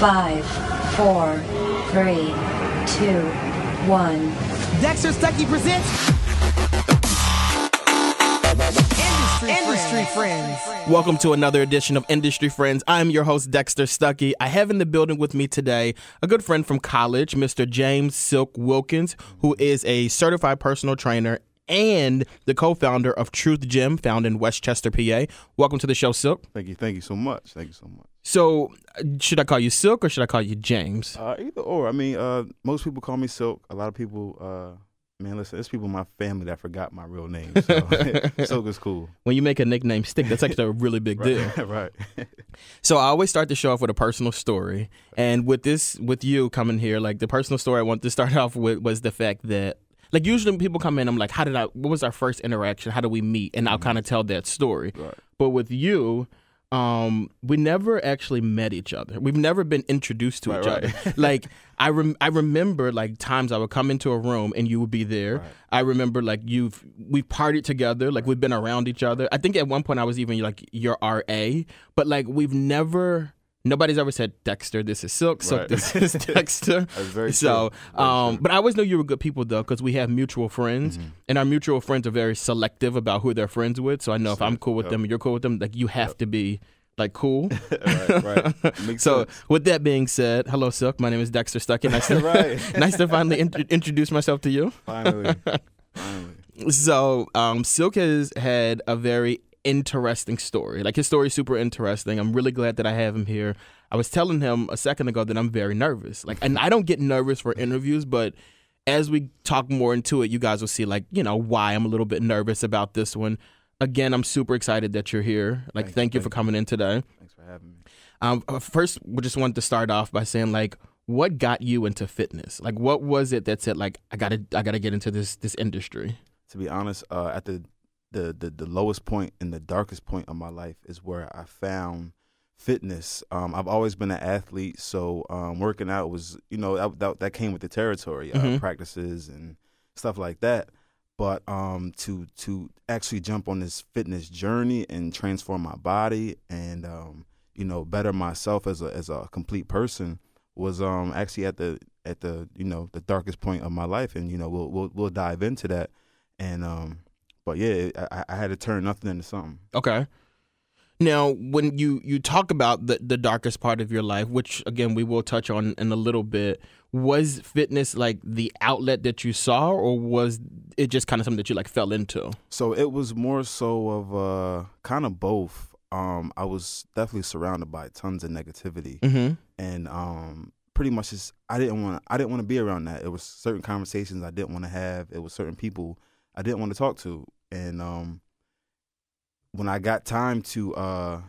Five, four, three, two, one. Dexter Stuckey presents Industry, Industry Friends. Welcome to another edition of Industry Friends. I'm your host, Dexter Stuckey. I have in the building with me today a good friend from college, Mr. James Silk Wilkins, who is a certified personal trainer and the co-founder of Truth Gym, found in West Chester, PA. Welcome to the show, Silk. Thank you. Thank you so much. Thank you so much. So, should I call you Silk or should I call you James? Uh, either or. I mean, uh, most people call me Silk. A lot of people, uh, man, listen, there's people in my family that forgot my real name. So Silk is cool. When you make a nickname stick, that's actually a really big deal. right. So I always start the show off with a personal story, and with this, with you coming here, like the personal story I want to start off with was the fact that, like, usually when people come in, I'm like, how did I? What was our first interaction? How did we meet? And I'll kind of tell that story. Right. But with you. Um, we never actually met each other. We've never been introduced to Right, each right. other. like I rem- I remember like times I would come into a room and you would be there. Right. I remember like you've we've partied together, like we've been around each other. I think at one point I was even like your RA, but like we've never nobody's ever said Dexter, this is Silk, Silk, Right. this is Dexter. That's very so, true. Um, but I always knew you were good people though, because we have mutual friends, Mm-hmm. and our mutual friends are very selective about who they're friends with. So I know if I'm cool with Yep. them, and you're cool with them, like you have to be like cool. right. Right. So, sense. with that being said, hello, Silk. My name is Dexter Stuckey. Nice to, Right. nice to finally int- introduce myself to you. Finally. Finally. So, um, Silk has had a very interesting story. Like his story is super interesting. I'm really glad that I have him here. I was telling him a second ago that I'm very nervous. Like, and I don't get nervous for interviews, but as we talk more into it, you guys will see, like, you know, why I'm a little bit nervous about this one. Again, I'm super excited that you're here. Like, thank, Thank you for coming in today. Thanks for having me. Um, uh, first, we just wanted to start off by saying, like, what got you into fitness? Like, what was it that said, like, I gotta, I gotta get into this, this industry? To be honest, uh, at the, the the the lowest point and the darkest point of my life is where I found fitness. Um, I've always been an athlete, so um, working out was you know that that, that came with the territory, uh, Mhm. practices and stuff like that. But um, to to actually jump on this fitness journey and transform my body and um, you know better myself as a as a complete person was um, actually at the at the you know the darkest point of my life, and you know we'll we'll, we'll dive into that. And um, but yeah, I, I had to turn nothing into something. Okay. Now, when you you talk about the the darkest part of your life, which again we will touch on in a little bit, was fitness like the outlet that you saw, or was it just kind of something that you like fell into? So it was more so of uh, kind of both. Um, I was definitely surrounded by tons of negativity, Mm-hmm. and um, pretty much just I didn't want I didn't want to be around that. It was certain conversations I didn't want to have. It was certain people I didn't want to talk to, and um, when I got time to uh,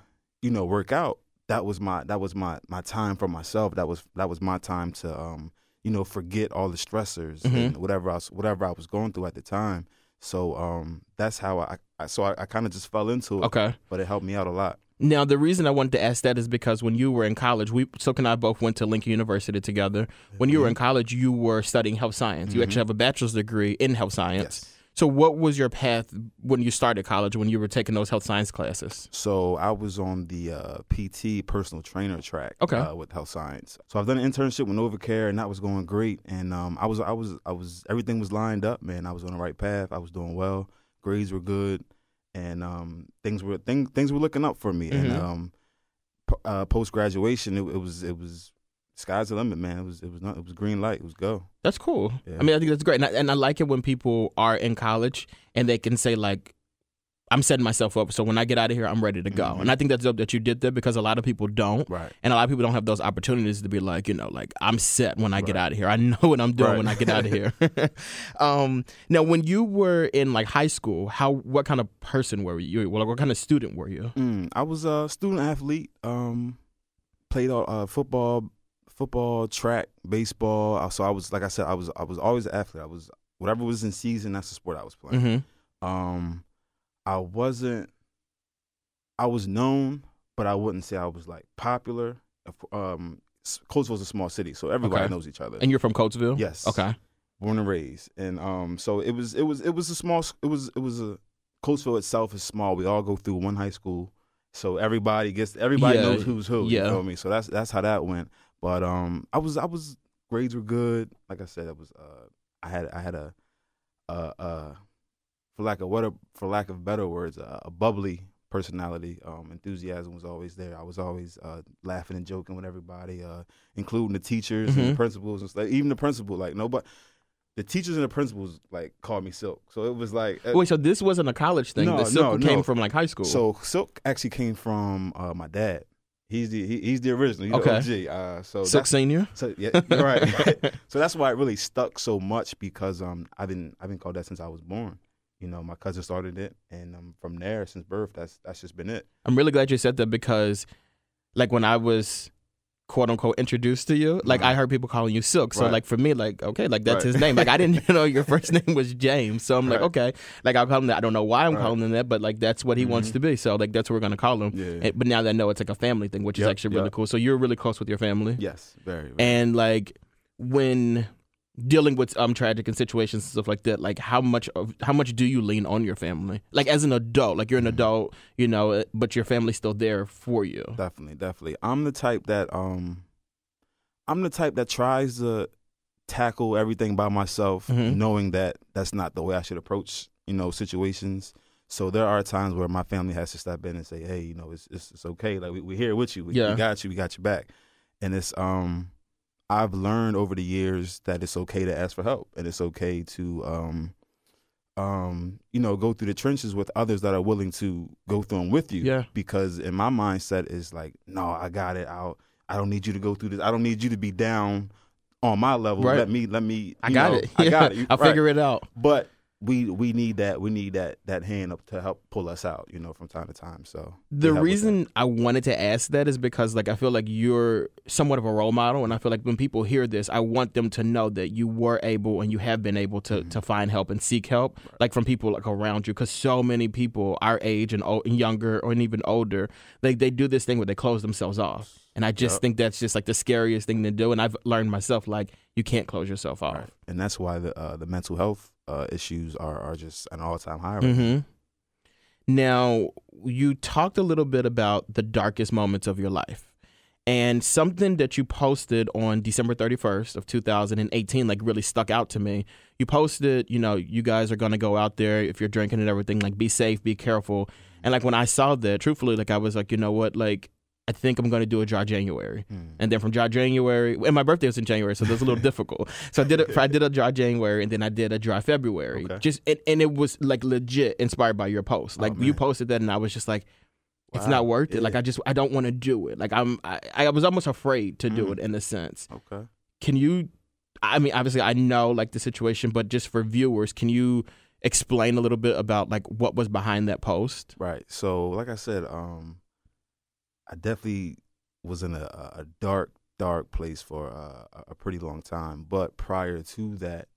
you know work out, that was my that was my my time for myself. That was that was my time to um, you know forget all the stressors Mhm. and whatever I was whatever I was going through at the time. So um, that's how I, I so I, I kind of just fell into it. Okay. but it helped me out a lot. Now, the reason I wanted to ask that is because when you were in college, we Silk and I both went to Lincoln University together. When you were in college, you were studying health science. You actually have a bachelor's degree in health science. Yes. So, what was your path when you started college? When you were taking those health science classes? So I was on the uh, PT personal trainer track Okay. uh, with health science. So I've done an internship with NovaCare, and that was going great. And um, I was, I was, I was, everything was lined up, man. I was on the right path. I was doing well. Grades were good, and um, things were things things were looking up for me. And Mhm. um, p- uh, post graduation, it, it was it was sky's the limit, man. It was it was not it was green light. It was go. That's cool. Yeah. I mean, I think that's great, and I, and I like it when people are in college and they can say like, "I'm setting myself up, so when I get out of here, I'm ready to go." Mhm. And I think that's dope that you did that because a lot of people don't, Right. and a lot of people don't have those opportunities to be like, you know, like I'm set when I get out of here. I know what I'm doing Right. when I get out of here. um, now, when you were in like high school, how what kind of person were you? Well, what kind of student were you? Mm, I was a student athlete. Um, played all, uh, football, football, track, baseball. So I was, like I said, I was, I was always an athlete. I was whatever was in season. That's the sport I was playing. Mm-hmm. Um, I wasn't. I was known, but I wouldn't say I was like popular. Um, Coatesville's a small city, so everybody Okay. knows each other. And you're from Coatesville? Yes. Okay. born and raised, and um, so it was it was it was a small it was it was a Coatesville itself is small. We all go through one high school, so everybody gets everybody Yeah, knows who's who. yeah. You feel me? So that's that's how that went. But um, I was I was grades were good. Like I said, it was uh, I had I had a uh uh for lack of what a, for lack of better words, a, a bubbly personality. Um, enthusiasm was always there. I was always uh, laughing and joking with everybody, uh, including the teachers and Mhm. the principals and stuff. Even the principal, like nobody. The teachers and the principals like called me Silk, so it was like uh, Wait, so this wasn't a college thing. No, the silk no, came no. from like high school. So Silk actually came from uh, my dad. He's the he, he's the original. He's Okay. the OG. Uh, so that's, Senior. so yeah, you're right. so that's why it really stuck so much because um I've been I've been called that since I was born. You know, my cousin started it, and um, from there since birth, that's that's just been it. I'm really glad you said that because, like, when I was quote unquote introduced to you, like Right. I heard people calling you Silk. So Right. like for me, like okay, like that's Right. his name. Like I didn't know your first name was James. So I'm like okay, like I'll call him that. I don't know why I'm Right. calling him that, but like that's what he wants Mhm. to be. So like that's what we're gonna call him. Yeah. And- but now that I know it's like a family thing, which is Yep, actually really yep. cool. So you're really close with your family. yes, very. very. And like when dealing with um tragic and situations and stuff like that, like how much of how much do you lean on your family? Like as an adult, like you're an adult, you know, uh, but your family's still there for you. definitely, definitely. I'm the type that um, I'm the type that tries to tackle everything by myself, Mhm. knowing that that's not the way I should approach you know situations. So there are times where my family has to step in and say, "Hey, you know, it's it's, it's okay. Like we, we're here with you. We, Yeah. we got you. We got your back." And it's um, I've learned over the years that it's okay to ask for help, and it's okay to um, um, you know, go through the trenches with others that are willing to go through them with you Yeah. because in my mindset is like, no, I got it. I'll, I don't need you to go through this. I don't need you to be down on my level. Right. Let me, let me. I got know, it. I got it. I'll right. figure it out. But we we need that. We need that that hand up to help pull us out. You know, from time to time. So The we help with reason I wanted to ask that is because like I feel like you're somewhat of a role model and I feel like when people hear this, I want them to know that you were able and you have been able to Mm-hmm. to find help and seek help like from people like around you cuz so many people our age and, o- and younger or even older, they they do this thing where they close themselves off. And I just Yep. think that's just like the scariest thing to do and I've learned myself like you can't close yourself off. Right. And that's why the uh, the mental health uh, issues are are just an all time high. Right now. hmm Now, you talked a little bit about the darkest moments of your life. And something that you posted on December 31st of 2018 like really stuck out to me. You posted, you know, you guys are going to go out there if you're drinking and everything like be safe, be careful. And like when I saw that, truthfully like I was like, you know what? Like I think I'm going to do a dry January. Hmm. And then from dry January, and my birthday was in January, so that's a little difficult. So I did it. I did a dry January, and then I did a dry February. Okay. Just and, and it was like legit inspired by your post. Like Oh, you posted that, and I was just like, it's Wow. not worth it. Like I just I don't want to do it. Like I'm I, I was almost afraid to do Mhm. it in a sense. Okay. Can you? I mean, obviously I know like the situation, but just for viewers, can you explain a little bit about like what was behind that post? Right. So, like I said, um, I definitely was in a, a dark, dark place for uh, a- a pretty long time. But prior to that,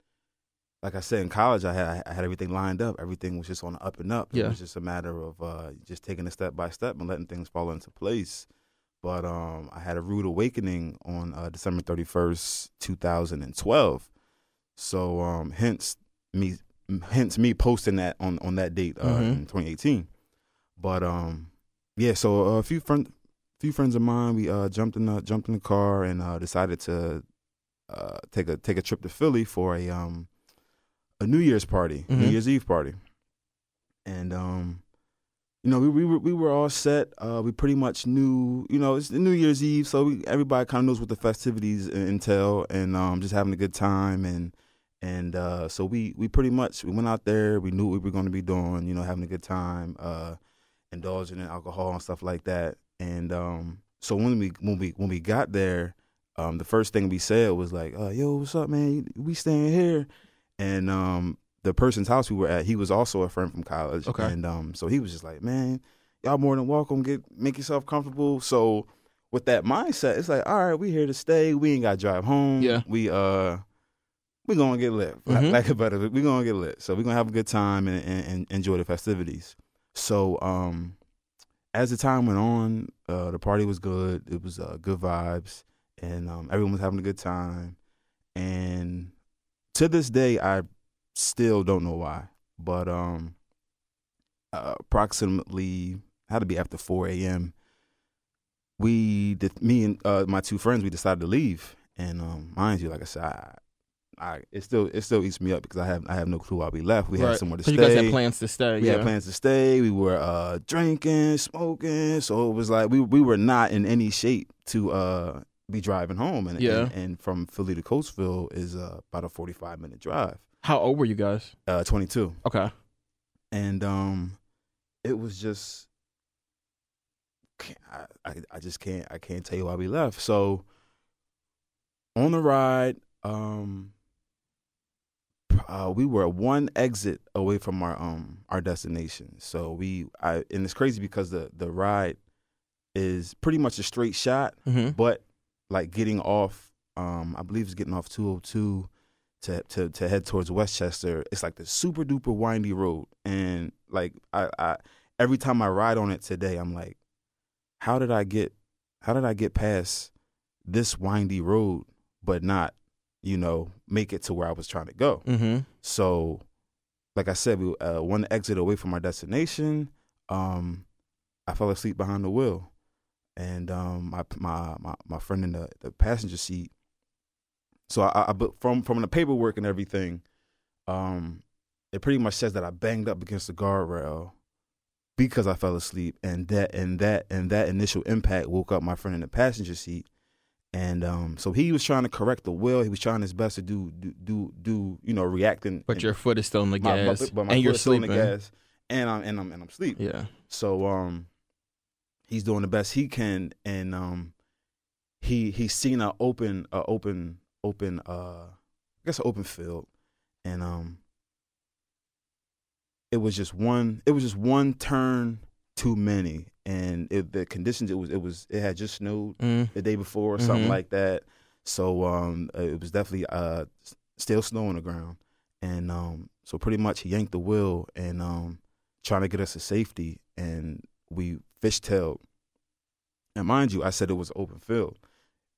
like I said, in college, I had I had everything lined up. Everything was just on the up and up. It was just a matter of uh, just taking it step by step and letting things fall into place. But um, I had a rude awakening on uh, December thirty first, two thousand and twelve. So, um, hence me, hence me posting that on on that date uh, Mhm. in twenty eighteen. But um, yeah. So a few friend, few friends of mine, we uh jumped in the jumped in the car and uh, decided to uh take a take a trip to Philly for a um a New Year's party, New Mhm. Year's Eve party, and um. You know, we, we were we were all set. Uh, we pretty much knew, you know, it's New Year's Eve, so we, everybody kind of knows what the festivities entail, and um, just having a good time, and and uh, so we we pretty much we went out there. We knew what we were going to be doing, you know, having a good time, uh, indulging in alcohol and stuff like that. And um, so when we when we when we got there, um, the first thing we said was like, uh, "Yo, what's up, man? We staying here?" And um, the person's house we were at, he was also a friend from college, Okay. and um, so he was just like, "Man, y'all more than welcome. Get make yourself comfortable." So with that mindset, it's like, all right, we here to stay. We ain't got to drive home. Yeah. we uh we gonna get lit. Mhm. Like a better, we gonna get lit. So we gonna have a good time and, and, and enjoy the festivities. So um, as the time went on, uh, the party was good. It was uh, good vibes, and um, everyone was having a good time. And to this day, I still don't know why, but um, uh, approximately had to be after four a.m. we me and uh, my two friends we decided to leave, and um, mind you, like I said, I, I it still it still eats me up because I have I have no clue why we left. We had Right. somewhere to stay. you guys had plans to stay. we yeah. had plans to stay. We were uh, drinking, smoking, so it was like we we were not in any shape to uh, be driving home. And, Yeah. and and from Philly to Coatesville is uh, about a forty five minute drive. How old were you guys? Uh, twenty two, Okay. and um, it was just I, I I just can't I can't tell you why we left. So on the ride, um, uh, we were one exit away from our um our destination. So we I and it's crazy because the the ride is pretty much a straight shot, Mm-hmm. but like getting off, um, I believe it's getting off 202 to to to head towards West Chester. It's like the super duper windy road, and like I, I every time I ride on it today, I'm like, how did I get how did I get past this windy road, but not you know make it to where I was trying to go? Mm-hmm. So, like I said, we uh, one exit away from our destination. Um, I fell asleep behind the wheel, and um, my my my, my friend in the, the passenger seat. So I, I but from from the paperwork and everything, um, it pretty much says that I banged up against the guardrail because I fell asleep, and that and that and that initial impact woke up my friend in the passenger seat. And um, so he was trying to correct the wheel. He was trying his best to do do do, do you know reacting. But your foot is still in the my, gas, but, and you're is still in sleeping. the gas, and I'm and I'm and I'm asleep. Yeah. So um, he's doing the best he can, and um, he he's seen an open a open open uh, I guess an open field, and um, it was just one it was just one turn too many, and it, the conditions it was it was it had just snowed Mm. the day before or something Mhm. like that. So um, uh, it was definitely uh, still snow on the ground, and um, so pretty much he yanked the wheel and um, trying to get us to safety, and we fishtailed. And mind you, I said it was open field,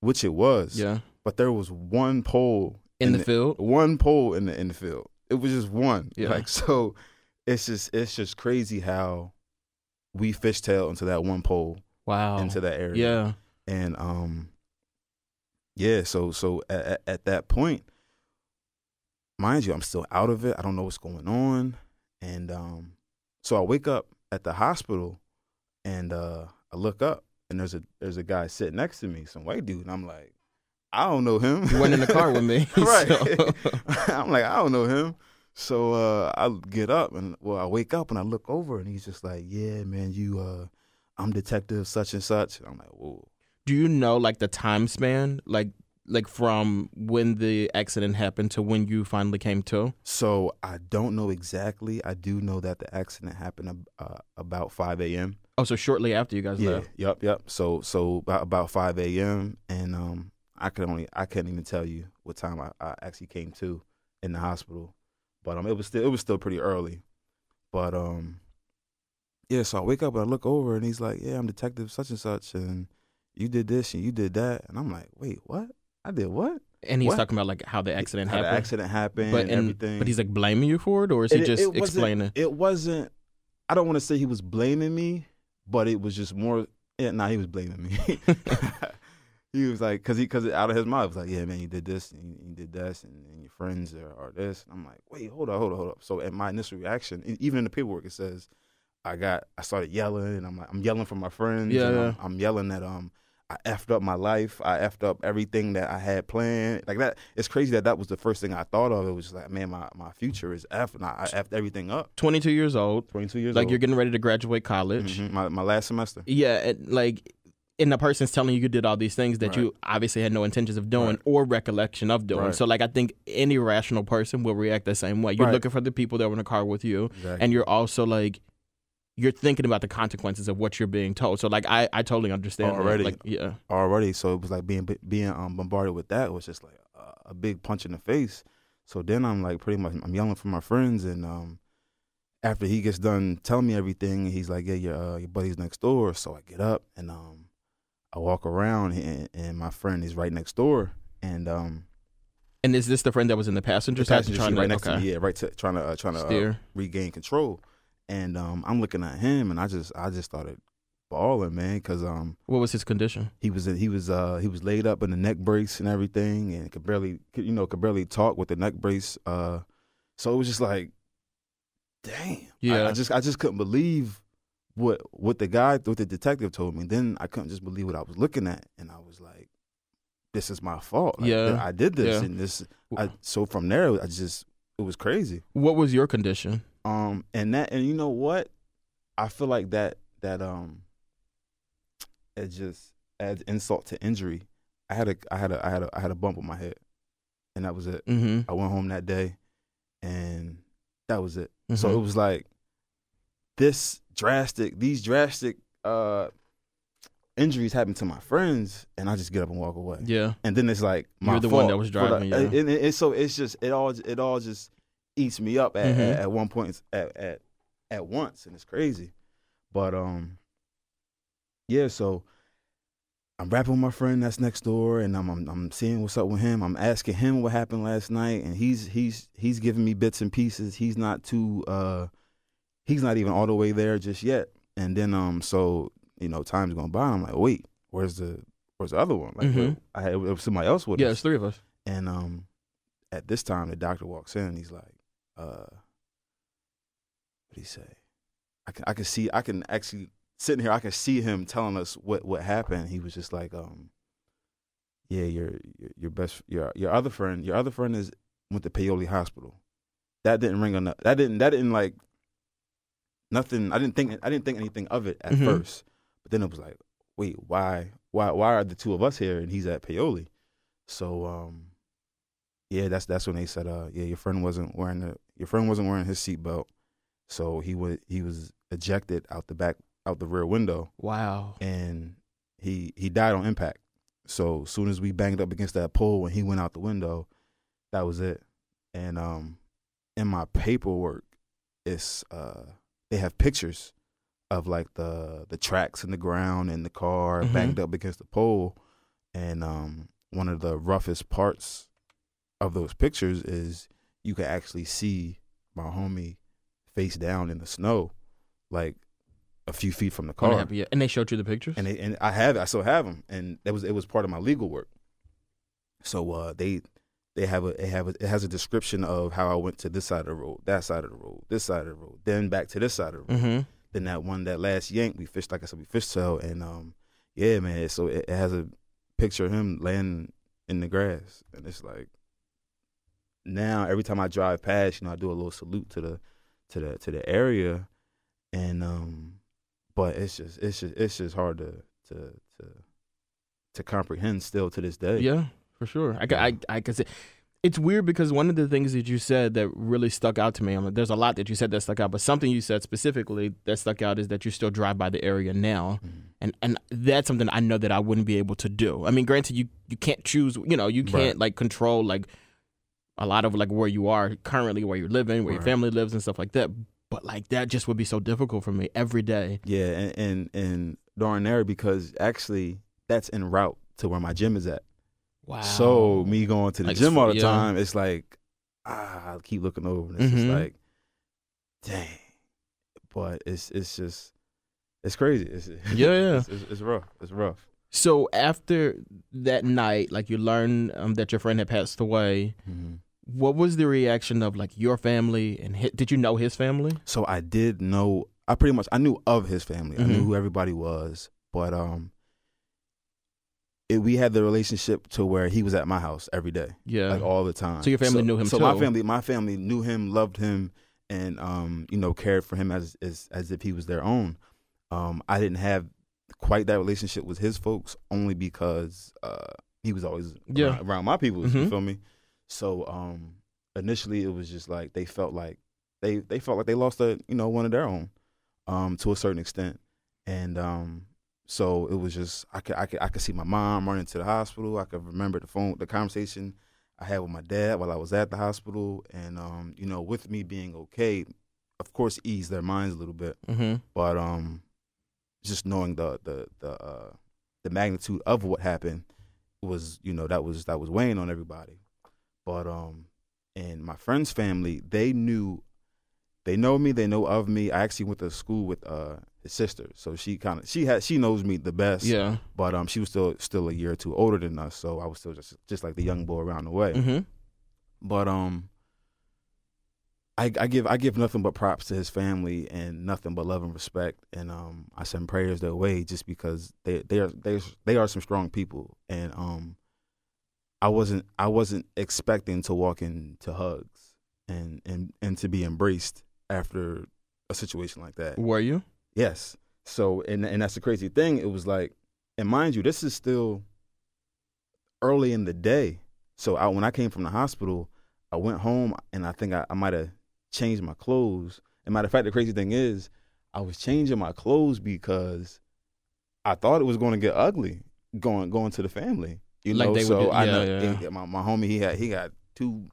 which it was. Yeah. But there was one pole In the field. one pole in the in the field. It was just one. Yeah. Like so, it's just it's just crazy how we fishtail into that one pole Wow. into that area. Yeah. and um yeah so so at, at, at that point mind you i'm still out of it. I don't know what's going on. And um so i wake up at the hospital and uh i look up and there's a there's a guy sitting next to me some white dude. And i'm like i don't know him. You went in the car with me. right. I'm like i don't know him so uh i get up and well i wake up and i look over and he's just like yeah man you uh i'm detective such and such and i'm like whoa Do you know like the time span, like like from when the accident happened to when you finally came to? So I don't know exactly. I do know that the accident happened uh, about 5 a.m. Oh, so shortly after you guys Yeah. left. Yep. Yep. So so about, about 5 a.m. and um I could only I couldn't even tell you what time I, I actually came to in the hospital, but um it was still it was still pretty early, but um yeah. So I wake up and I look over and he's like, yeah, I'm detective such and such and you did this and you did that and I'm like, wait, what? I did what? And he's What? talking about like how the accident How happened. the accident happened, but and and, everything. but he's like blaming you for it, or is he It- just it wasn't- explaining? It wasn't. I don't want to say he was blaming me, but it was just more. Yeah, nah, he was blaming me. he was like, cause he, cause out of his mouth, was like, yeah, man, you did this, and you, did this, and, and your friends are, are this. And I'm like, wait, hold up, hold up, hold up. So, at my initial reaction, even in the paperwork, it says, I got, I started yelling, and I'm like, I'm yelling for my friends. Yeah. I'm, I'm yelling that um. I effed up my life. I effed up everything that I had planned. Like that, it's crazy that that was the first thing I thought of. It was like, man, my, my future is effed, and I, I effed everything up. 22 years old, 22 years like old. you're getting ready to graduate college. Mhm, my my last semester. Yeah, and, like, and the person's telling you you did all these things that Right. you obviously had no intentions of doing Right. or recollection of doing. Right. So, like, I think any rational person will react the same way. You're looking for the people that were in the car with you, Exactly. and you're also like, you're thinking about the consequences of what you're being told. So, like, I, I totally understand. that. Already. Like, yeah. already, so it was like being being um, bombarded with that was just like a, a big punch in the face. So then I'm like pretty much I'm yelling for my friends, and um, after he gets done telling me everything, he's like, "Yeah, your uh, your buddy's next door." So I get up and um, I walk around, and, and my friend is right next door, and um, And is this the friend that was in the passenger the passenger seat to right next okay. to me, yeah, right to trying to uh, trying to uh, regain control. And um, I'm looking at him, and I just I just started balling, man, because um What was his condition? he was he was uh he was laid up in the neck brace and everything, and could barely could, you know could barely talk with the neck brace. Uh, so it was just like, damn. I- Yeah. I, just I just couldn't believe what what the guy what the detective told me. Then I couldn't just believe what I was looking at, and I was like, this is my fault. Like, Yeah. I did this, Yeah. and this. I, so from there, I just it was crazy. What was your condition? Um, and that, and you know what? I feel like that that um, it just adds insult to injury. I had a I had a I had a I had a bump on my head, and that was it. Mm-hmm. I went home that day, and that was it. So Mhm. it was like this drastic, these drastic uh injuries happen to my friends, and I just get up and walk away. Yeah. And then it's like my You're the one that was driving, yeah. and, and it's so it's just it all it all just eats me up at, Mhm. at, at one point at, at at once, and it's crazy. But um, yeah. So I'm rapping with my friend that's next door, and I'm, I'm I'm seeing what's up with him. I'm asking him what happened last night, and he's he's he's giving me bits and pieces. He's not too uh, he's not even all the way there just yet. And then um, so you know, time's going by. I'm like, wait, where's the where's the other one? Like, Mhm. I it was somebody else with Yeah, us. it's three of us. And um, at this time, the doctor walks in. and He's like, uh, "What did he say?" I can I can see I can actually sitting here. I can see him telling us what what happened. He was just like, um, "Yeah, your your, your best your your other friend your other friend is went to Paoli Hospital." That didn't ring enough. That didn't that didn't like nothing. I didn't think I didn't think anything of it at Mhm. first, but then it was like, wait, why why why are the two of us here and he's at Paoli? So um, yeah, that's that's when they said, uh, yeah, your friend wasn't wearing the your friend wasn't wearing his seatbelt, so he was he was ejected out the back out the rear window, Wow. and he he died on impact. So as soon as we banged up against that pole when he went out the window, that was it. And um, in my paperwork, it's uh, they have pictures of like the the tracks in the ground and the car Mhm. banged up against the pole, and um, one of the roughest parts of those pictures is you can actually see my homie face down in the snow, like a few feet from the car yeah. And they showed you the pictures? and they, and I have. I still have them, and that was it was part of my legal work. So uh, they they have a they have a, it has a description of how I went to this side of the road, that side of the road, this side of the road, then back to this side of the road. mm-hmm. Then that one that last yank we fished like I said we fished tail and um yeah man so it, it has a picture of him laying in the grass and it's like now every time I drive past you know I do a little salute to the to the to the area and um but it's just it's just it's just hard to to to to comprehend still to this day Yeah, for sure. I, I, I can say it's weird because one of the things that you said that really stuck out to me. I mean, there's a lot that you said that stuck out, but something you said specifically that stuck out is that you still drive by the area now, Mhm. and and that's something I know that I wouldn't be able to do. I mean, granted, you you can't choose. You know, you can't Right. like control like a lot of like where you are currently, where you're living, where your family lives, and stuff like that. But like that just would be so difficult for me every day. Yeah, and and, and darn there because actually that's en route to where my gym is at. Wow. So me going to the Like, gym all the yeah. time, it's like ah, I keep looking over and it's just Mhm. like, dang. But it's it's just it's crazy. It's, Yeah, yeah. It's, it's, it's rough. It's rough. So after that night, like you learned um, that your friend had passed away. What was the reaction of like your family and hi did you know his family? So I did know. I pretty much I knew of his family. I knew Mhm. who everybody was, but um, it, we had the relationship to where he was at my house every day. Yeah. like all the time. So your family knew him So my family, my family knew him, loved him, and um, you know, cared for him as as as if he was their own. Um, I didn't have quite that relationship with his folks only because uh, he was always Yeah. around, around my people. You Mhm. feel me? So um, initially, it was just like they felt like they they felt like they lost a you know one of their own um, to a certain extent, and um, so it was just I could I could I could see my mom running to the hospital. I could remember the phone the conversation I had with my dad while I was at the hospital, and um, you know, with me being okay, of course, eased their minds a little bit. Mm-hmm. But um, just knowing the the the uh, the magnitude of what happened was, you know, that was that was weighing on everybody. But um, and my friend's family, they knew they know me, they know of me. I actually went to school with uh sister, so she kind of she had she knows me the best. Yeah. But um, she was still still a year or two older than us, so I was still just just like the young boy around the way. Mm-hmm. But um, I, I give I give nothing but props to his family and nothing but love and respect, and um, I send prayers their way just because they they are they they are some strong people, and um, I wasn't I wasn't expecting to walk into hugs and and and to be embraced after a situation like that. Were you? Yes. So and and that's the crazy thing. It was like, and mind you, this is still early in the day. So I, when I came from the hospital, I went home and I think I, I might have changed my clothes. And matter of fact, the crazy thing is, I was changing my clothes because I thought it was going to get ugly going going to the family. You Like know, so do- I yeah, know yeah. my my homie he had he got two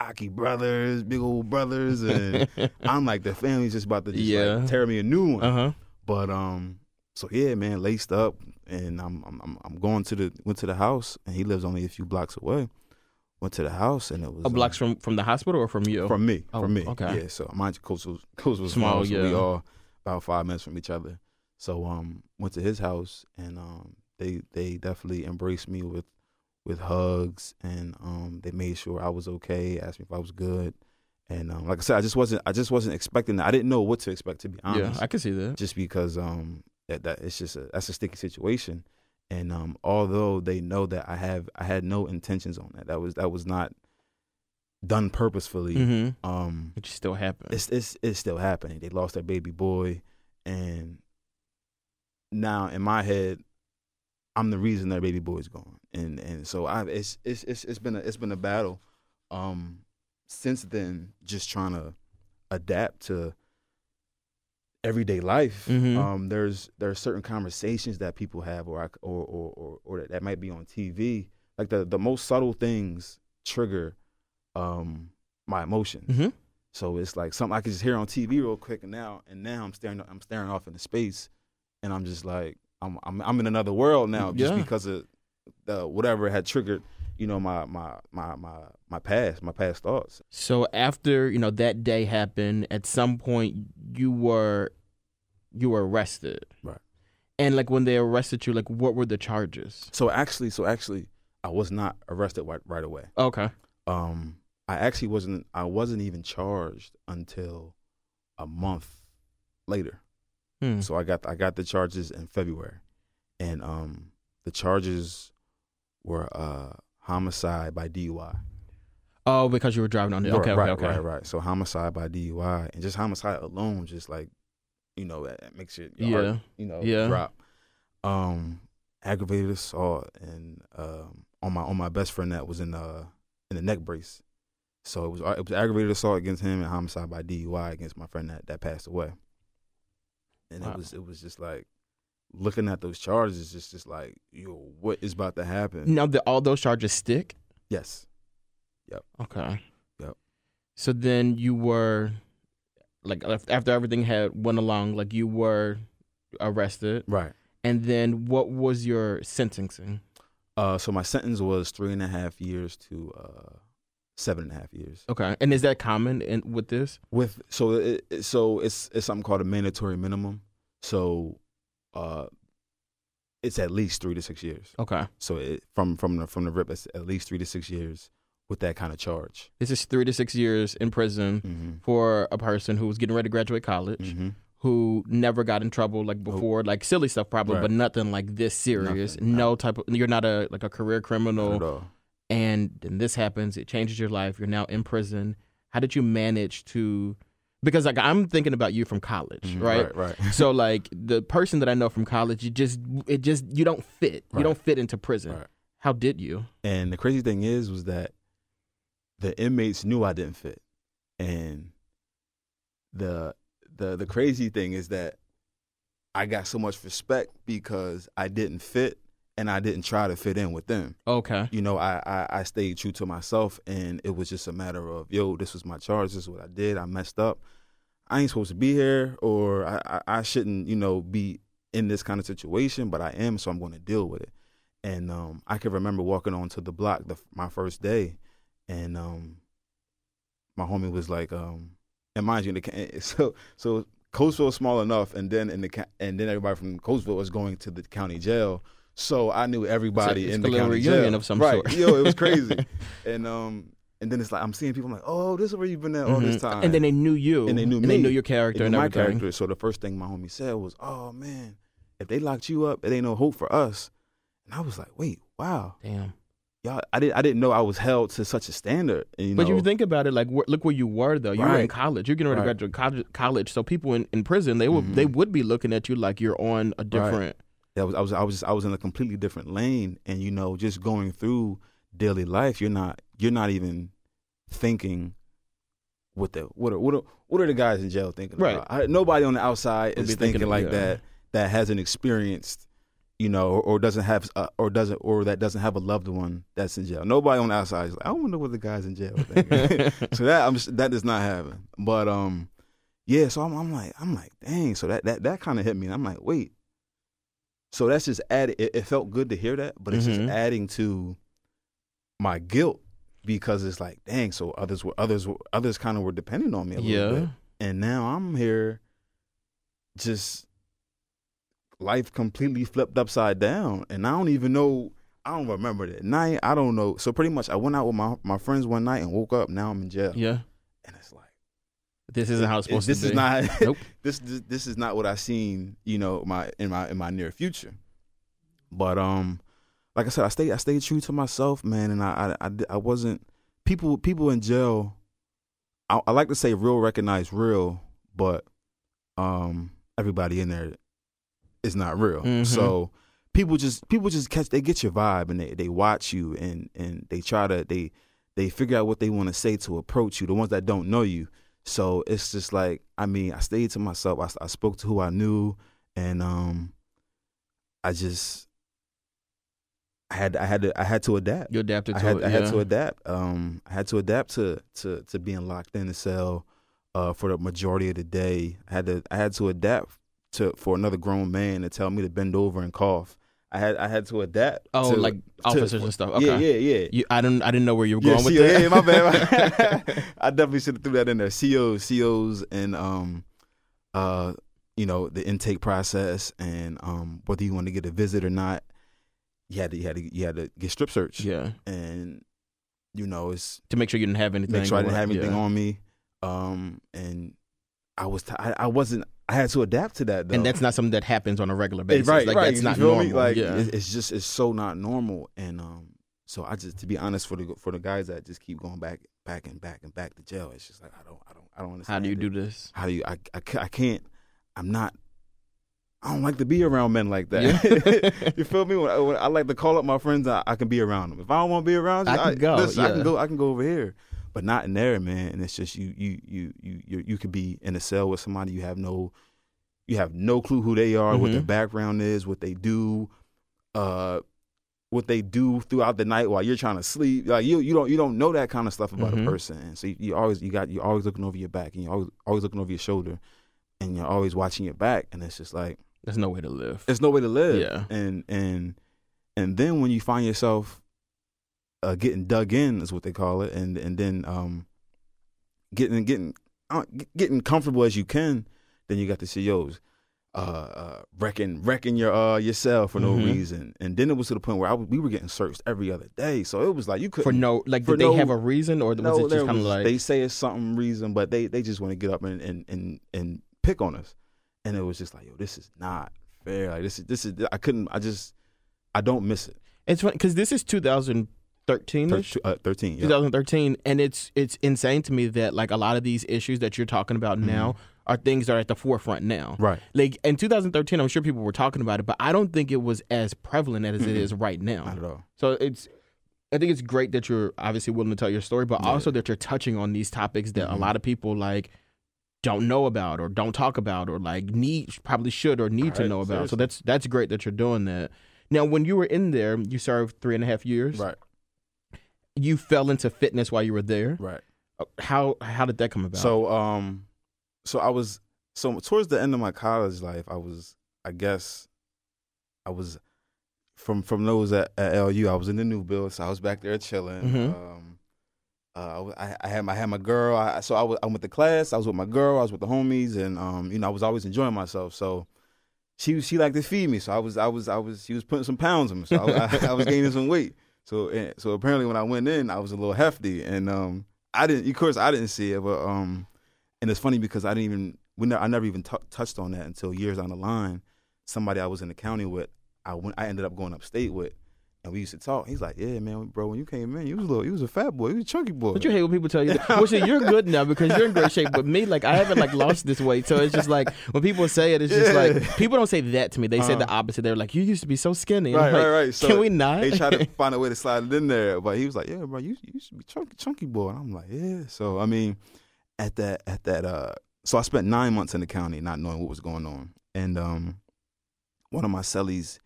Aki brothers, big old brothers, and I'm like the family's just about to just Yeah. like tear me a new one. Uh huh. But um, so yeah, man, laced up, and I'm I'm I'm- going to the went to the house, and he lives only a few blocks away. Went to the house, and it was A um, blocks from from the hospital or from you? from me, Oh, from me. okay. Yeah, so mind you, Coach was Coach was Small, small, so we yeah. all about five minutes from each other. So um, went to his house, and um, they they definitely embraced me with with hugs, and um, they made sure I was okay, asked me if I was good, and um, like I said, I just wasn't I just wasn't expecting that. I didn't know what to expect to be honest. yeah, I can see that. just because um that, that it's just a that's a sticky situation and um although they know that I have I had no intentions on that that was that was not done purposefully Mm-hmm. um Which still happened. it's it's it's still happening they lost their baby boy and now in my head I'm the reason that baby boy's gone and and so I it's it's it's it's been a it's been a battle um since then just trying to adapt to everyday life Mhm. um there's there are certain conversations that people have or I, or or or, or that, might be on TV like the the most subtle things trigger um my emotions mm-hmm. so it's like something I can just hear on TV real quick, and now and now I'm staring I'm staring off into space, and I'm just like I'm I'm I'm in another world now just Yeah. because of the whatever had triggered you know my my my my my past my past thoughts. So after you know that day happened, at some point you were you were arrested, Right. And like when they arrested you, like what were the charges? So actually, so actually, I was not arrested right, right away. Okay, Um, I actually wasn't I wasn't even charged until a month later. Hmm. So I got I got the charges in February, and um the charges were uh homicide by DUI. oh because you were driving on the okay, right, okay, okay. right, right. So homicide by DUI, and just homicide alone, just like you know, it it makes it your Yeah. heart, you know, Yeah. drop. Um, aggravated assault, and um on my on my best friend that was in uh in the neck brace. So it was it was aggravated assault against him and homicide by DUI against my friend that that passed away. And Wow. it was it was just like looking at those charges, just just like yo, what is about to happen? Now that all those charges stick. Yes, Yep. Okay. Yep. So then you were like after everything had went along, like you were arrested, right. and then what was your sentencing? Uh, so my sentence was three and a half years to uh, seven and a half years. Okay, and is that common in with this? With so it, so it's it's something called a mandatory minimum. So, uh, it's at least three to six years. Okay, So it, from from the from the rip, it's at least three to six years with that kind of charge. this is three to six years in prison Mm-hmm. for a person who was getting ready to graduate college, Mm-hmm. who never got in trouble like before, like silly stuff probably, Right. but nothing like this serious. Nothing, no type of you're not a like a career criminal. Not at all. and then this happens it changes your life you're now in prison how did you manage to because like i'm thinking about you from college Mhm. right, Right. Right. so like the person that i know from college you just it just you don't fit you don't fit into prison Right. how did you And the crazy thing is, was that the inmates knew I didn't fit, and the the the crazy thing is that I got so much respect because I didn't fit, and I didn't try to fit in with them. okay You know, I I, I stayed true to myself, and it was just a matter of yo, this was my charge, this is what I did, I messed up. I ain't supposed to be here, or I, I, I shouldn't, you know, be in this kind of situation, but I am, so I'm going to deal with it. And um, I can remember walking onto the block the, my first day, and um, my homie was like, um, and mind you, the, so so Coatesville is small enough, and then in the and then everybody from Coatesville was going to the county jail. So I knew everybody it's in a the county reunion jail. of some right. sort. Yo, it was crazy. and um and then it's like I'm seeing people I'm like, oh, this is where you've been at all this Mhm. time. And then they knew you. and they knew and me. they knew your character They and knew my everything. character. So the first thing my homie said was, "Oh man, if they locked you up, it ain't no hope for us." And I was like, "Wait, wow, Damn. y'all! I didn't I didn't know I was held to such a standard." And, you But know, you think about it, like wh- look where you were though. You were in college. You're getting ready to graduate college, college. So people in, in prison, they would they Mhm. would be looking at you like you're on a different. I was I was I was I was in a completely different lane, and you know, just going through daily life, you're not you're not even thinking what the what are what are, what are the guys in jail thinking Right. about? I, nobody on the outside Would is thinking, thinking, like yeah. that that hasn't experienced, you know, or, or doesn't have uh, or doesn't or that doesn't have a loved one that's in jail. Nobody on the outside is like, I wonder what the guys in jail think. so that I'm just, that does not happen. But um, yeah. So I'm, I'm like I'm like dang. So that that that kind of hit me. And I'm like wait. So that's just added. It, it felt good to hear that, but it's Mhm. just adding to my guilt because it's like dang. So others were others were others kind of were depending on me a little bit, Yeah. and now I'm here. Just life completely flipped upside down, and I don't even know. I don't remember that night. I don't know. So pretty much, I went out with my my friends one night and woke up. Now I'm in jail, Yeah. And it's like This isn't how it's supposed this to be. This is not. Nope. this, this this is not what I seen. You know, my in my in my near future. But um, like I said, I stayed I stayed true to myself, man, and I I I, I wasn't people people in jail. I, I like to say real recognize real, but um, everybody in there is not real. Mhm. So people just people just catch they get your vibe and they they watch you and and they try to they they figure out what they want to say to approach you. The ones that don't know you. So it's just like I mean, I stayed to myself. I, I spoke to who I knew, and um, I just I had I had to I had to adapt. You adapted I had it. I had to adapt. Um, I had to adapt to to to being locked in a cell uh, for the majority of the day. I had to I had to adapt to for another grown man to tell me to bend over and cough. I had I had to adapt. Oh, to- like to- officers and stuff. Okay. Yeah, yeah, yeah. You, I didn't. I didn't know where you were Yeah, going with CO, that. yeah, my bad. I definitely should have threw that in there. COs, COs, and um, uh, you know, the intake process and um, whether you want to get a visit or not. You had to, you had to, you had to get strip search, yeah. and you know, it's To make sure you didn't have anything. make sure I didn't have anything yeah. on me. Um, and I was, t- I, I wasn't, I had to adapt to that. Though. And that's not something that happens on a regular basis. right, like right. that's you not normal. me? Like yeah. it's, just, it's so not normal. And um, so I just, to be honest, for the for the guys that just keep going back, back and back and back to jail, it's just like I don't, I don't, I don't understand. How do you it. do this? How do you? I, I, I can't. I'm not. I don't like to be around men like that. Yeah. you feel me? When I, when I like to call up my friends, I, I can be around them. If I don't want to be around you, I can go, listen, I can go. I can go over here, but not in there, man. And it's just you, you, you, you, you, you could be in a cell with somebody you have no, you have no clue who they are, what their Mhm. background is, what they do, uh, what they do throughout the night while you're trying to sleep. Like you, you don't, you don't know that kind of stuff about Mhm. a person, and so you, you always, you got, you're always looking over your back, and you're always, always looking over your shoulder, and you're always watching your back, and it's just like There's no way to live. there's no way to live. Yeah. And and and then when you find yourself uh, getting dug in is what they call it, and and then um, getting getting uh, getting comfortable as you can. Then you got the COs uh, uh, wrecking wrecking your uh, yourself for no mm-hmm. reason, and then it was to the point where I, we were getting searched every other day. So it was like you could for no like for did no, they have a reason or was no, it just kind of like they say it's something reason, but they they just want to get up and and and and pick on us, and it was just like yo, this is not fair. Like this is this is I couldn't I just I don't miss it. It's because this is 2000- 13 uh, 13 yeah. 2013 and it's it's insane to me that like a lot of these issues that you're talking about mm-hmm. now are things that are at the forefront now right like in 2013 i'm sure people were talking about it but i don't think it was as prevalent as mm-hmm. it is right now Not at all. so it's i think it's great that you're obviously willing to tell your story but yeah. also that you're touching on these topics that mm-hmm. a lot of people like don't know about or don't talk about or like need probably should or need right, to know about seriously. so that's that's great that you're doing that now when you were in there you served three and a half years right you fell into fitness while you were there Right. how how did that come about? So um, so I was so towards the end of my college life, I was I guess I was from from those at, at LU. I was in the new build, so I was back there chilling. Mhm. Um, uh, I, I had my I had my girl. I, so I, was, I went to class. I was with my girl. I was with the homies, and um, you know, I was always enjoying myself. So she she liked to feed me. So I was I was I was she was putting some pounds on me. So I, I, I was gaining some weight. So so apparently when I went in, I was a little hefty, and um, I didn't. Of course, I didn't see it, but um, and it's funny because I didn't even we ne- I never even t- touched on that until years down the line. Somebody I was in the county with, I went I ended up going upstate with. And we used to talk. He's like, "Yeah, man, bro. When you came in, you was a little, you was a fat boy. You was a chunky boy." But you hate when people tell you that. Well, see, you're good now because you're in great shape. But me, like, I haven't like lost this weight, so it's just like when people say it, it's just Yeah. like people don't say that to me. They say the opposite. They're like, "You used to be so skinny." Right, like, right, right. So Can we not? They try to find a way to slide it in there, but he was like, "Yeah, bro, you you should be chunky, chunky boy." And I'm like, "Yeah." So I mean, at that at that uh, so I spent nine months in the county not knowing what was going on, and um, one of my cellies,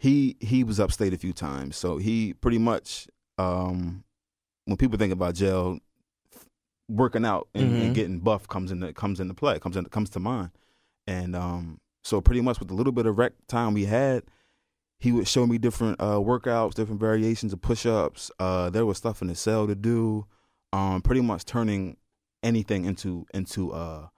he he was upstate a few times, so he pretty much um, when people think about jail, working out and, Mhm. and getting buff comes into comes into play, comes in comes to mind, and um, so pretty much with the little bit of rec time we had he would show me different uh, workouts, different variations of push-ups. Uh, there was stuff in the cell to do. Um, pretty much turning anything into into uh,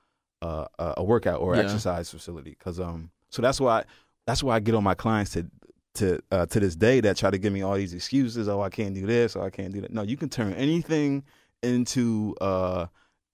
a workout or Yeah. exercise facility. Cause um, so that's why that's why I get on my clients to to uh, to this day that try to give me all these excuses. Oh, I can't do this. Oh, I can't do that. No, you can turn anything into uh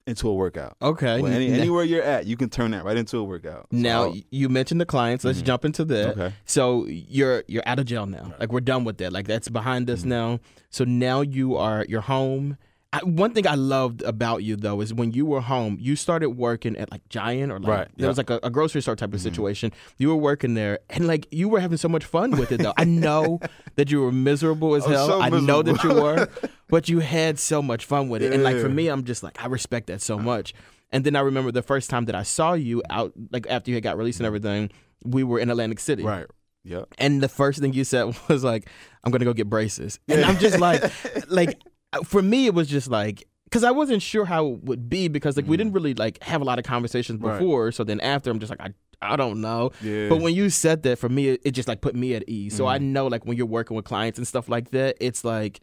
into a workout. okay. Well, any, anywhere you're at, you can turn that right into a workout. So now you mentioned the clients. Let's Mhm. jump into that. okay. So you're you're out of jail now. Like we're done with that. Like that's behind us Mhm. now. So now you are you're home. I, one thing I loved about you though is when you were home, you started working at like Giant or like Right, there was like a, a grocery store type of Mhm. situation. You were working there and like you were having so much fun with it though. I know that you were miserable as I hell. so I know that you were, but you had so much fun with it. And like for me, I'm just like I respect that so much. And then I remember the first time that I saw you out, like after you had got released and everything, we were in Atlantic City. Right. Yeah. And the first thing you said was like, "I'm gonna go get braces," and I'm just like, like for me, it was just like. Because I wasn't sure how it would be because like we didn't really like have a lot of conversations Right. before. So then after I'm just like I I don't know. Yeah. But when you said that for me, it, it just like put me at ease. So I Mhm. know like when you're working with clients and stuff like that, it's like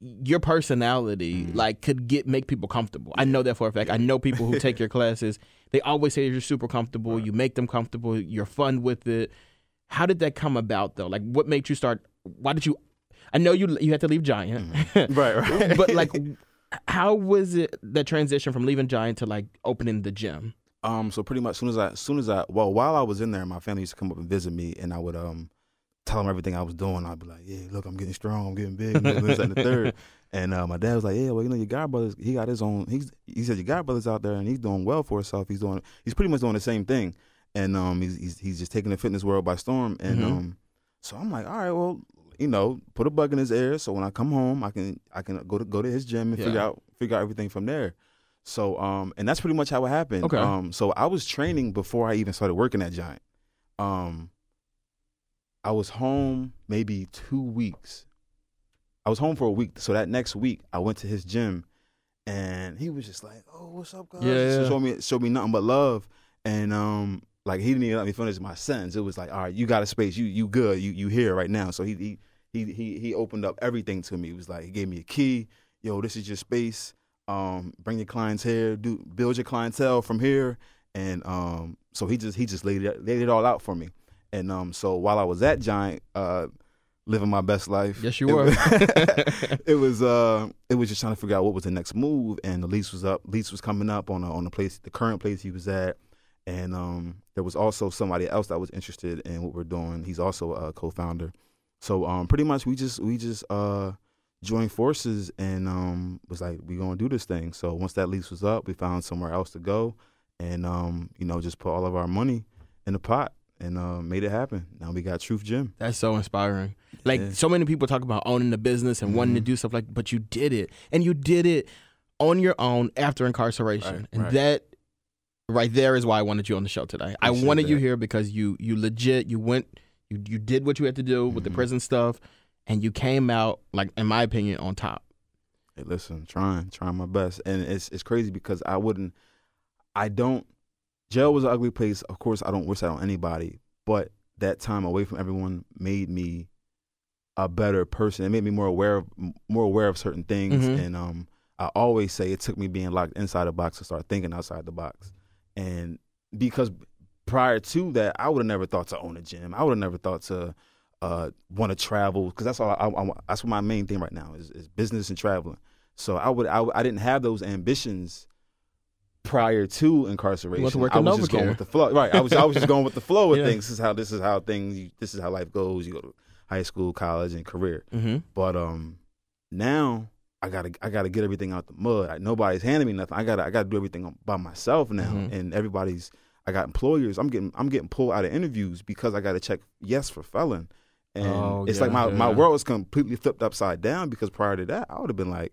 your personality Mhm. like could get make people comfortable. I know that for a fact. I know people who take your classes. They always say you're super comfortable. You make them comfortable. You're fun with it. How did that come about though? Like what made you start? Why did you? I know you you had to leave Giant, right, right. but like, how was it the transition from leaving Giant to like opening the gym? Um, so pretty much, soon as I, soon as I, well, while I was in there, my family used to come up and visit me, and I would um tell them everything I was doing. I'd be like, "Yeah, look, I'm getting strong, I'm getting big, this and the third. And uh, my dad was like, "Yeah, well, you know, your godbrother's he got his own. He's he said your godbrother's out there, and he's doing well for himself. He's doing, he's pretty much doing the same thing, and um, he's he's, he's just taking the fitness world by storm. And Mhm. um, so I'm like, all right, well, you know, put a bug in his ear, so when I come home, I can I can go to go to his gym and Yeah. figure out figure out everything from there. So um, and that's pretty much how it happened. Okay. Um, so I was training before I even started working at Giant. Um, I was home maybe two weeks. I was home for a week. So that next week, I went to his gym, and he was just like, "Oh, what's up, guys?" Yeah, yeah. Show me, show me nothing but love. And um, like he didn't even let me finish my sentence. It was like, "All right, you got a space. You you good. You you here right now." So he he he he he opened up everything to me. He was like, he gave me a key. Yo, this is your space. Um, bring your clients here. Do build your clientele from here. And um, so he just he just laid it laid it all out for me. And um, so while I was at Giant, uh, living my best life. Yes, you it were. was- it was uh, it was just trying to figure out what was the next move, and the lease was up. Lease was coming up on a, on the place, the current place he was at, and um, there was also somebody else that was interested in what we're doing. He's also a co-founder. So um, pretty much we just we just uh joined forces and um was like we gonna do this thing. So once that lease was up, we found somewhere else to go, and um you know just put all of our money in the pot and uh, made it happen. Now we got Truth Gym. That's so inspiring. Like Yeah. so many people talk about owning the business and wanting to Mhm. do stuff like, but you did it, and you did it on your own after incarceration, Right, and right. that right there is why I wanted you on the show today. I Appreciate wanted you here because you you legit you went you you did what you had to do with the Mhm. prison stuff, and you came out like in my opinion on top. Hey, listen, trying, trying my best, and it's it's crazy because I wouldn't, I don't. Jail was an ugly place. Of course, I don't wish that on anybody. But that time away from everyone made me a better person. It made me more aware of more aware of certain things, Mhm. and um, I always say it took me being locked inside a box to start thinking outside the box. And because prior to that, I would have never thought to own a gym. I would have never thought to uh, want to travel because that's all I, I, that's what my main thing right now is, is business and traveling. So I would I, I didn't have those ambitions prior to incarceration. To work I was just going with the flow. Right. I was I was just going with the flow of Yeah. things. This is how this is how things this is how life goes. You go to high school, college, and career. Mm-hmm. But um, now I gotta I gotta get everything out the mud. Like, nobody's handing me nothing. I gotta I gotta do everything by myself now. Mhm. And everybody's I got employers. I'm getting I'm getting pulled out of interviews because I gotta check yes for felon. And Oh, it's yeah, like my, yeah, my world is completely flipped upside down because prior to that I would have been like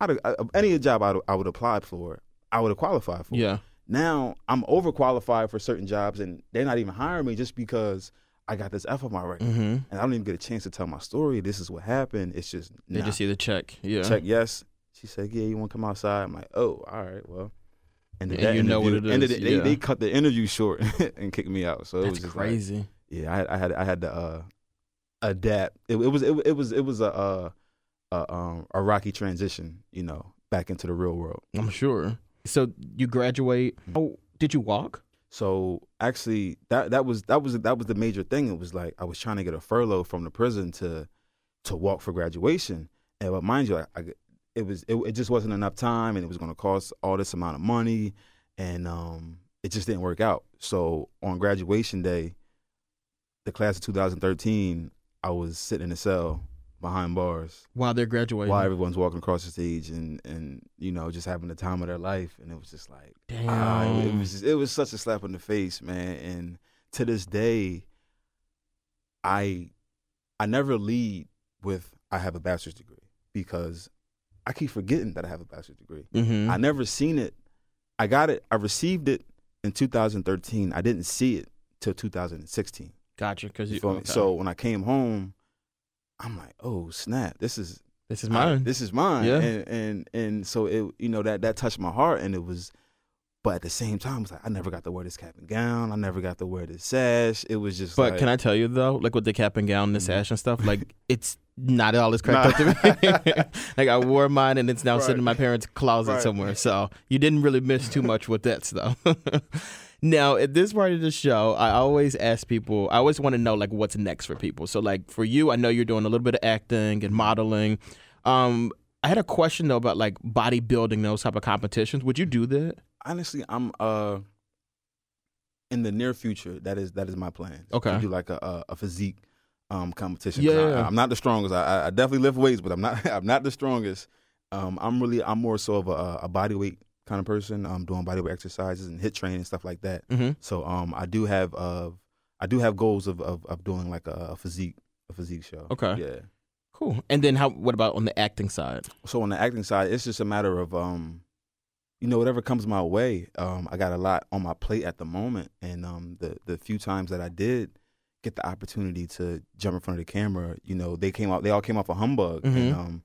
I'd, I, any job I would I would apply for I would have qualified for. Yeah. Now I'm overqualified for certain jobs and they're not even hiring me just because I got this F on my record Mm-hmm. and I don't even get a chance to tell my story. This is what happened. It's just They nah. just see the check. Yeah. check yes. She said, "Yeah, you want to come outside?" I'm like, "Oh, all right, well." And, And that you know what it is, They, yeah. they cut the interview short and kicked me out. So it That's was just like- crazy. yeah, I had, I had I had to uh, adapt. It, it was it, it was it was a, uh a um a rocky transition, you know, back into the real world. I'm sure. So you graduate. Mm-hmm. Oh, did you walk? So actually, that that was that was that was the major thing. It was like I was trying to get a furlough from the prison to to walk for graduation, and but mind you, I, I, it was it, it just wasn't enough time, and it was going to cost all this amount of money, and um, it just didn't work out. So on graduation day, the class of 2013, I was sitting in a cell behind bars While they're graduating. while everyone's walking across the stage, and and you know just having the time of their life, and it was just like. Damn. Ah, it, was just, it was such a slap in the face, man. And to this day, I I never lead with I have a bachelor's degree because I keep forgetting that I have a bachelor's degree. mm-hmm. I never seen it. I got it. I received it in 2013. I didn't see it till 2016. Gotcha. Because You you. okay. So when I came home, I'm like, oh snap! This is this is I- mine. this is mine. Yeah. And and and so it you know that that touched my heart and it was but at the same time it's like I never got to wear this cap and gown. I never got to wear this sash. It was just But like, can I tell you though, like with the cap and gown, the Mhm. sash and stuff, like it's not at all as cracked Nah. up to me. like I wore mine and it's now sitting in my parents' closet Right. somewhere. So you didn't really miss too much with that stuff. now at this part of the show, I always ask people. I always want to know like what's next for people. So like for you, I know you're doing a little bit of acting and modeling. Um, I had a question though about like bodybuilding, those type of competitions. Would you do that? Honestly I'm uh in the near future that is that is my plan. Okay. To do like a a, a physique um competition. Yeah, I. I'm not the strongest. I, I- I definitely lift weights, but I'm not I'm not the strongest. Um I'm really I'm more so of a, a body weight kind of person. I'm doing body weight exercises and HIIT training and stuff like that. Mm-hmm. So um, I do have uh, I do have goals of of, of doing like a, a physique a physique show. Okay. Yeah. Cool. And then how? What about on the acting side? So on the acting side, it's just a matter of um, you know, whatever comes my way. Um, I got a lot on my plate at the moment, and um, the the few times that I did get the opportunity to jump in front of the camera, you know, they came out. They all came off a humbug, Mhm. and um,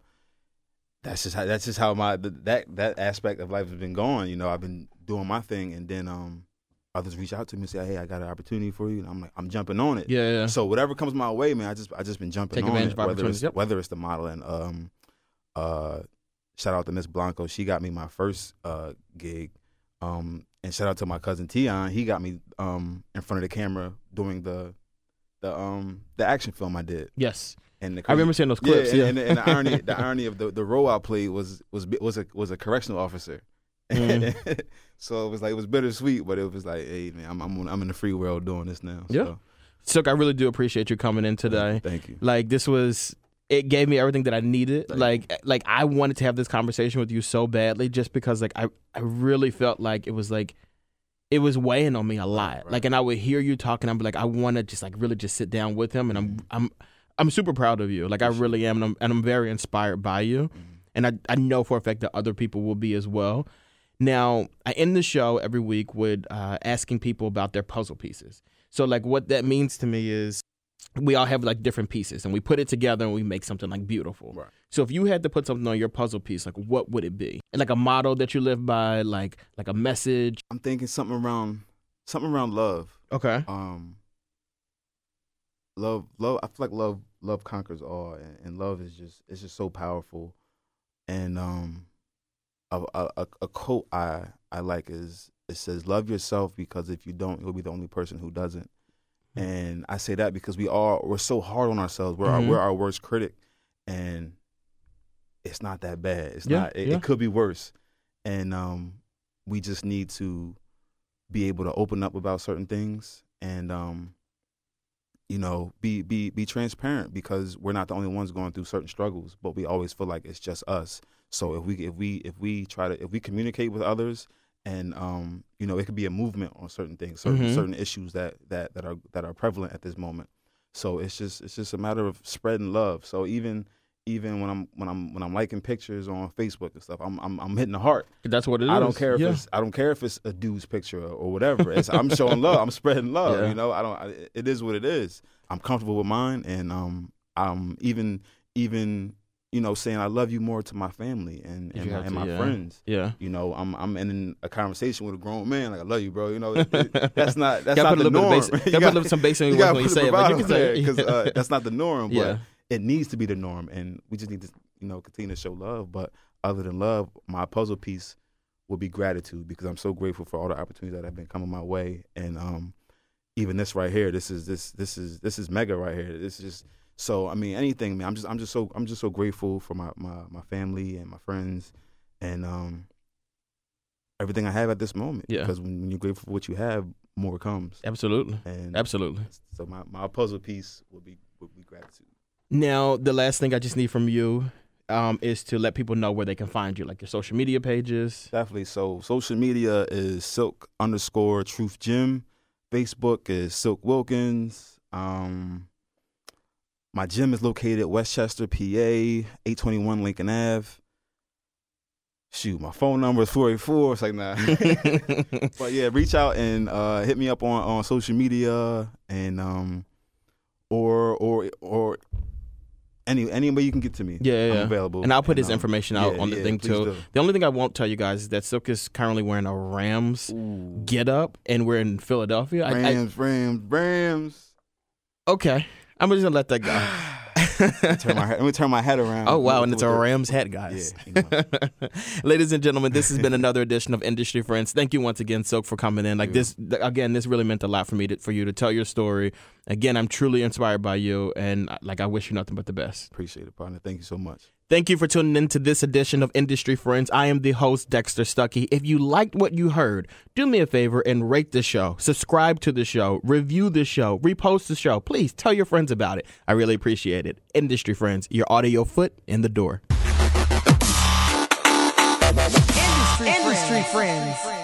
that's just how that's just how my that that aspect of life has been going. You know, I've been doing my thing, and then um, others reach out to me and say, "Hey, I got an opportunity for you," and I'm like, I'm jumping on it. Yeah, yeah. So whatever comes my way, man, I just I just been jumping Take on advantage it. Whether it's yep. whether it's the modeling, um, uh, shout out to Miss Blanco, she got me my first uh gig, um, and shout out to my cousin Tion, he got me um in front of the camera doing the the um the action film I did, Yes. and the I remember seeing those clips. yeah, Yeah. and, and, and the irony the irony of the the role I played was was was a was a correctional officer. Mhm. so it was like it was bittersweet, but it was like, hey man, I'm I'm I'm in the free world doing this now. Yeah. So, Sook, I really do appreciate you coming in today. Thank you. Like this was it gave me everything that I needed. Like like I wanted to have this conversation with you so badly just because like I I really felt like it was like it was weighing on me a lot. right. Like and I would hear you talking I'm like I want to just like really just sit down with him and I'm Mm-hmm. I'm I'm super proud of you. Like I really am and I'm, and I'm very inspired by you. Mm-hmm. And I I know for a fact that other people will be as well. Now, I end the show every week with uh, asking people about their puzzle pieces. So, like, what that means to me is we all have like different pieces and we put it together and we make something like beautiful. Right. So, if you had to put something on your puzzle piece, like, what would it be? Like a motto that you live by, like like a message. I'm thinking something around something around love. Okay. Um love love I feel like love love conquers all and, and love is just it's just so powerful. And um a, a a quote I I like is it says love yourself because if you don't you'll be the only person who doesn't. And I say that because we are we're so hard on ourselves. We're our, Mhm. we're our worst critic, and it's not that bad. It's Yeah, not. It, yeah. it could be worse, and um, we just need to be able to open up about certain things and um, you know be be be transparent because we're not the only ones going through certain struggles, but we always feel like it's just us. So if we if we if we try to if we communicate with others and um, you know it could be a movement on certain things, certain Mhm. certain issues that that that are that are prevalent at this moment. So it's just it's just a matter of spreading love. So even even when I'm when I'm when I'm liking pictures on Facebook and stuff, I'm I'm, I'm hitting the heart. That's what it is. I don't care if yeah. it's I don't care if it's a dude's picture or, or whatever. It's, I'm showing love. I'm spreading love. Yeah. You know, I don't. I, it is what it is. I'm comfortable with mine, and um, I'm even even you know saying I love you more to my family and and my, and to, my yeah. friends. Yeah. You know, I'm I'm in a conversation with a grown man like I love you, bro. You know, it- it- that's not that's not the norm. basic- You gotta put a gotta- little some basic in you when you say it, but you can say because uh, that's not the norm. But Yeah. it needs to be the norm, and we just need to you know continue to show love. But other than love, my puzzle piece will be gratitude because I'm so grateful for all the opportunities that have been coming my way, and um, even this right here, this is this this is this is mega right here. This is just so I mean anything, man. I'm just I'm just so I'm just so grateful for my my my family and my friends, and um, everything I have at this moment. Yeah. Because when, when you're grateful for what you have, more comes. Absolutely. And Absolutely. so my, my puzzle piece would be will be gratitude. Now, the last thing I just need from you um, is to let people know where they can find you, like your social media pages. Definitely. So social media is Silk underscore Truth Gym. Facebook is Silk Wilkins. Um, my gym is located West Chester, PA, 821 Lincoln Ave. Shoot, my phone number is 484. It's like, nah. but yeah, reach out and uh, hit me up on, on social media and um, or or or any any way you can get to me. Yeah, yeah, I'm available. And I'll put his um, information out yeah, on the yeah, thing too. do. The only thing I won't tell you guys is that Silk is currently wearing a Rams Ooh. get up, and we're in Philadelphia. I- I- Rams, Rams, Rams. okay, I'm just gonna let that go. turn my head, let me turn my head around. Oh wow, and it's a Rams head, guys. Yeah, Ladies and gentlemen, this has been another edition of Industry Friends. Thank you once again, Silk, for coming in. Like this, again, this really meant a lot for me to, for you to tell your story. Again, I'm truly inspired by you, and like I wish you nothing but the best. Appreciate it, partner. Thank you so much. Thank you for tuning in to this edition of Industry Friends. I am the host, Dexter Stuckey. If you liked what you heard, do me a favor and rate the show, subscribe to the show, review the show, repost the show. Please tell your friends about it. I really appreciate it. Industry Friends, your audio foot in the door. Industry, Industry friends.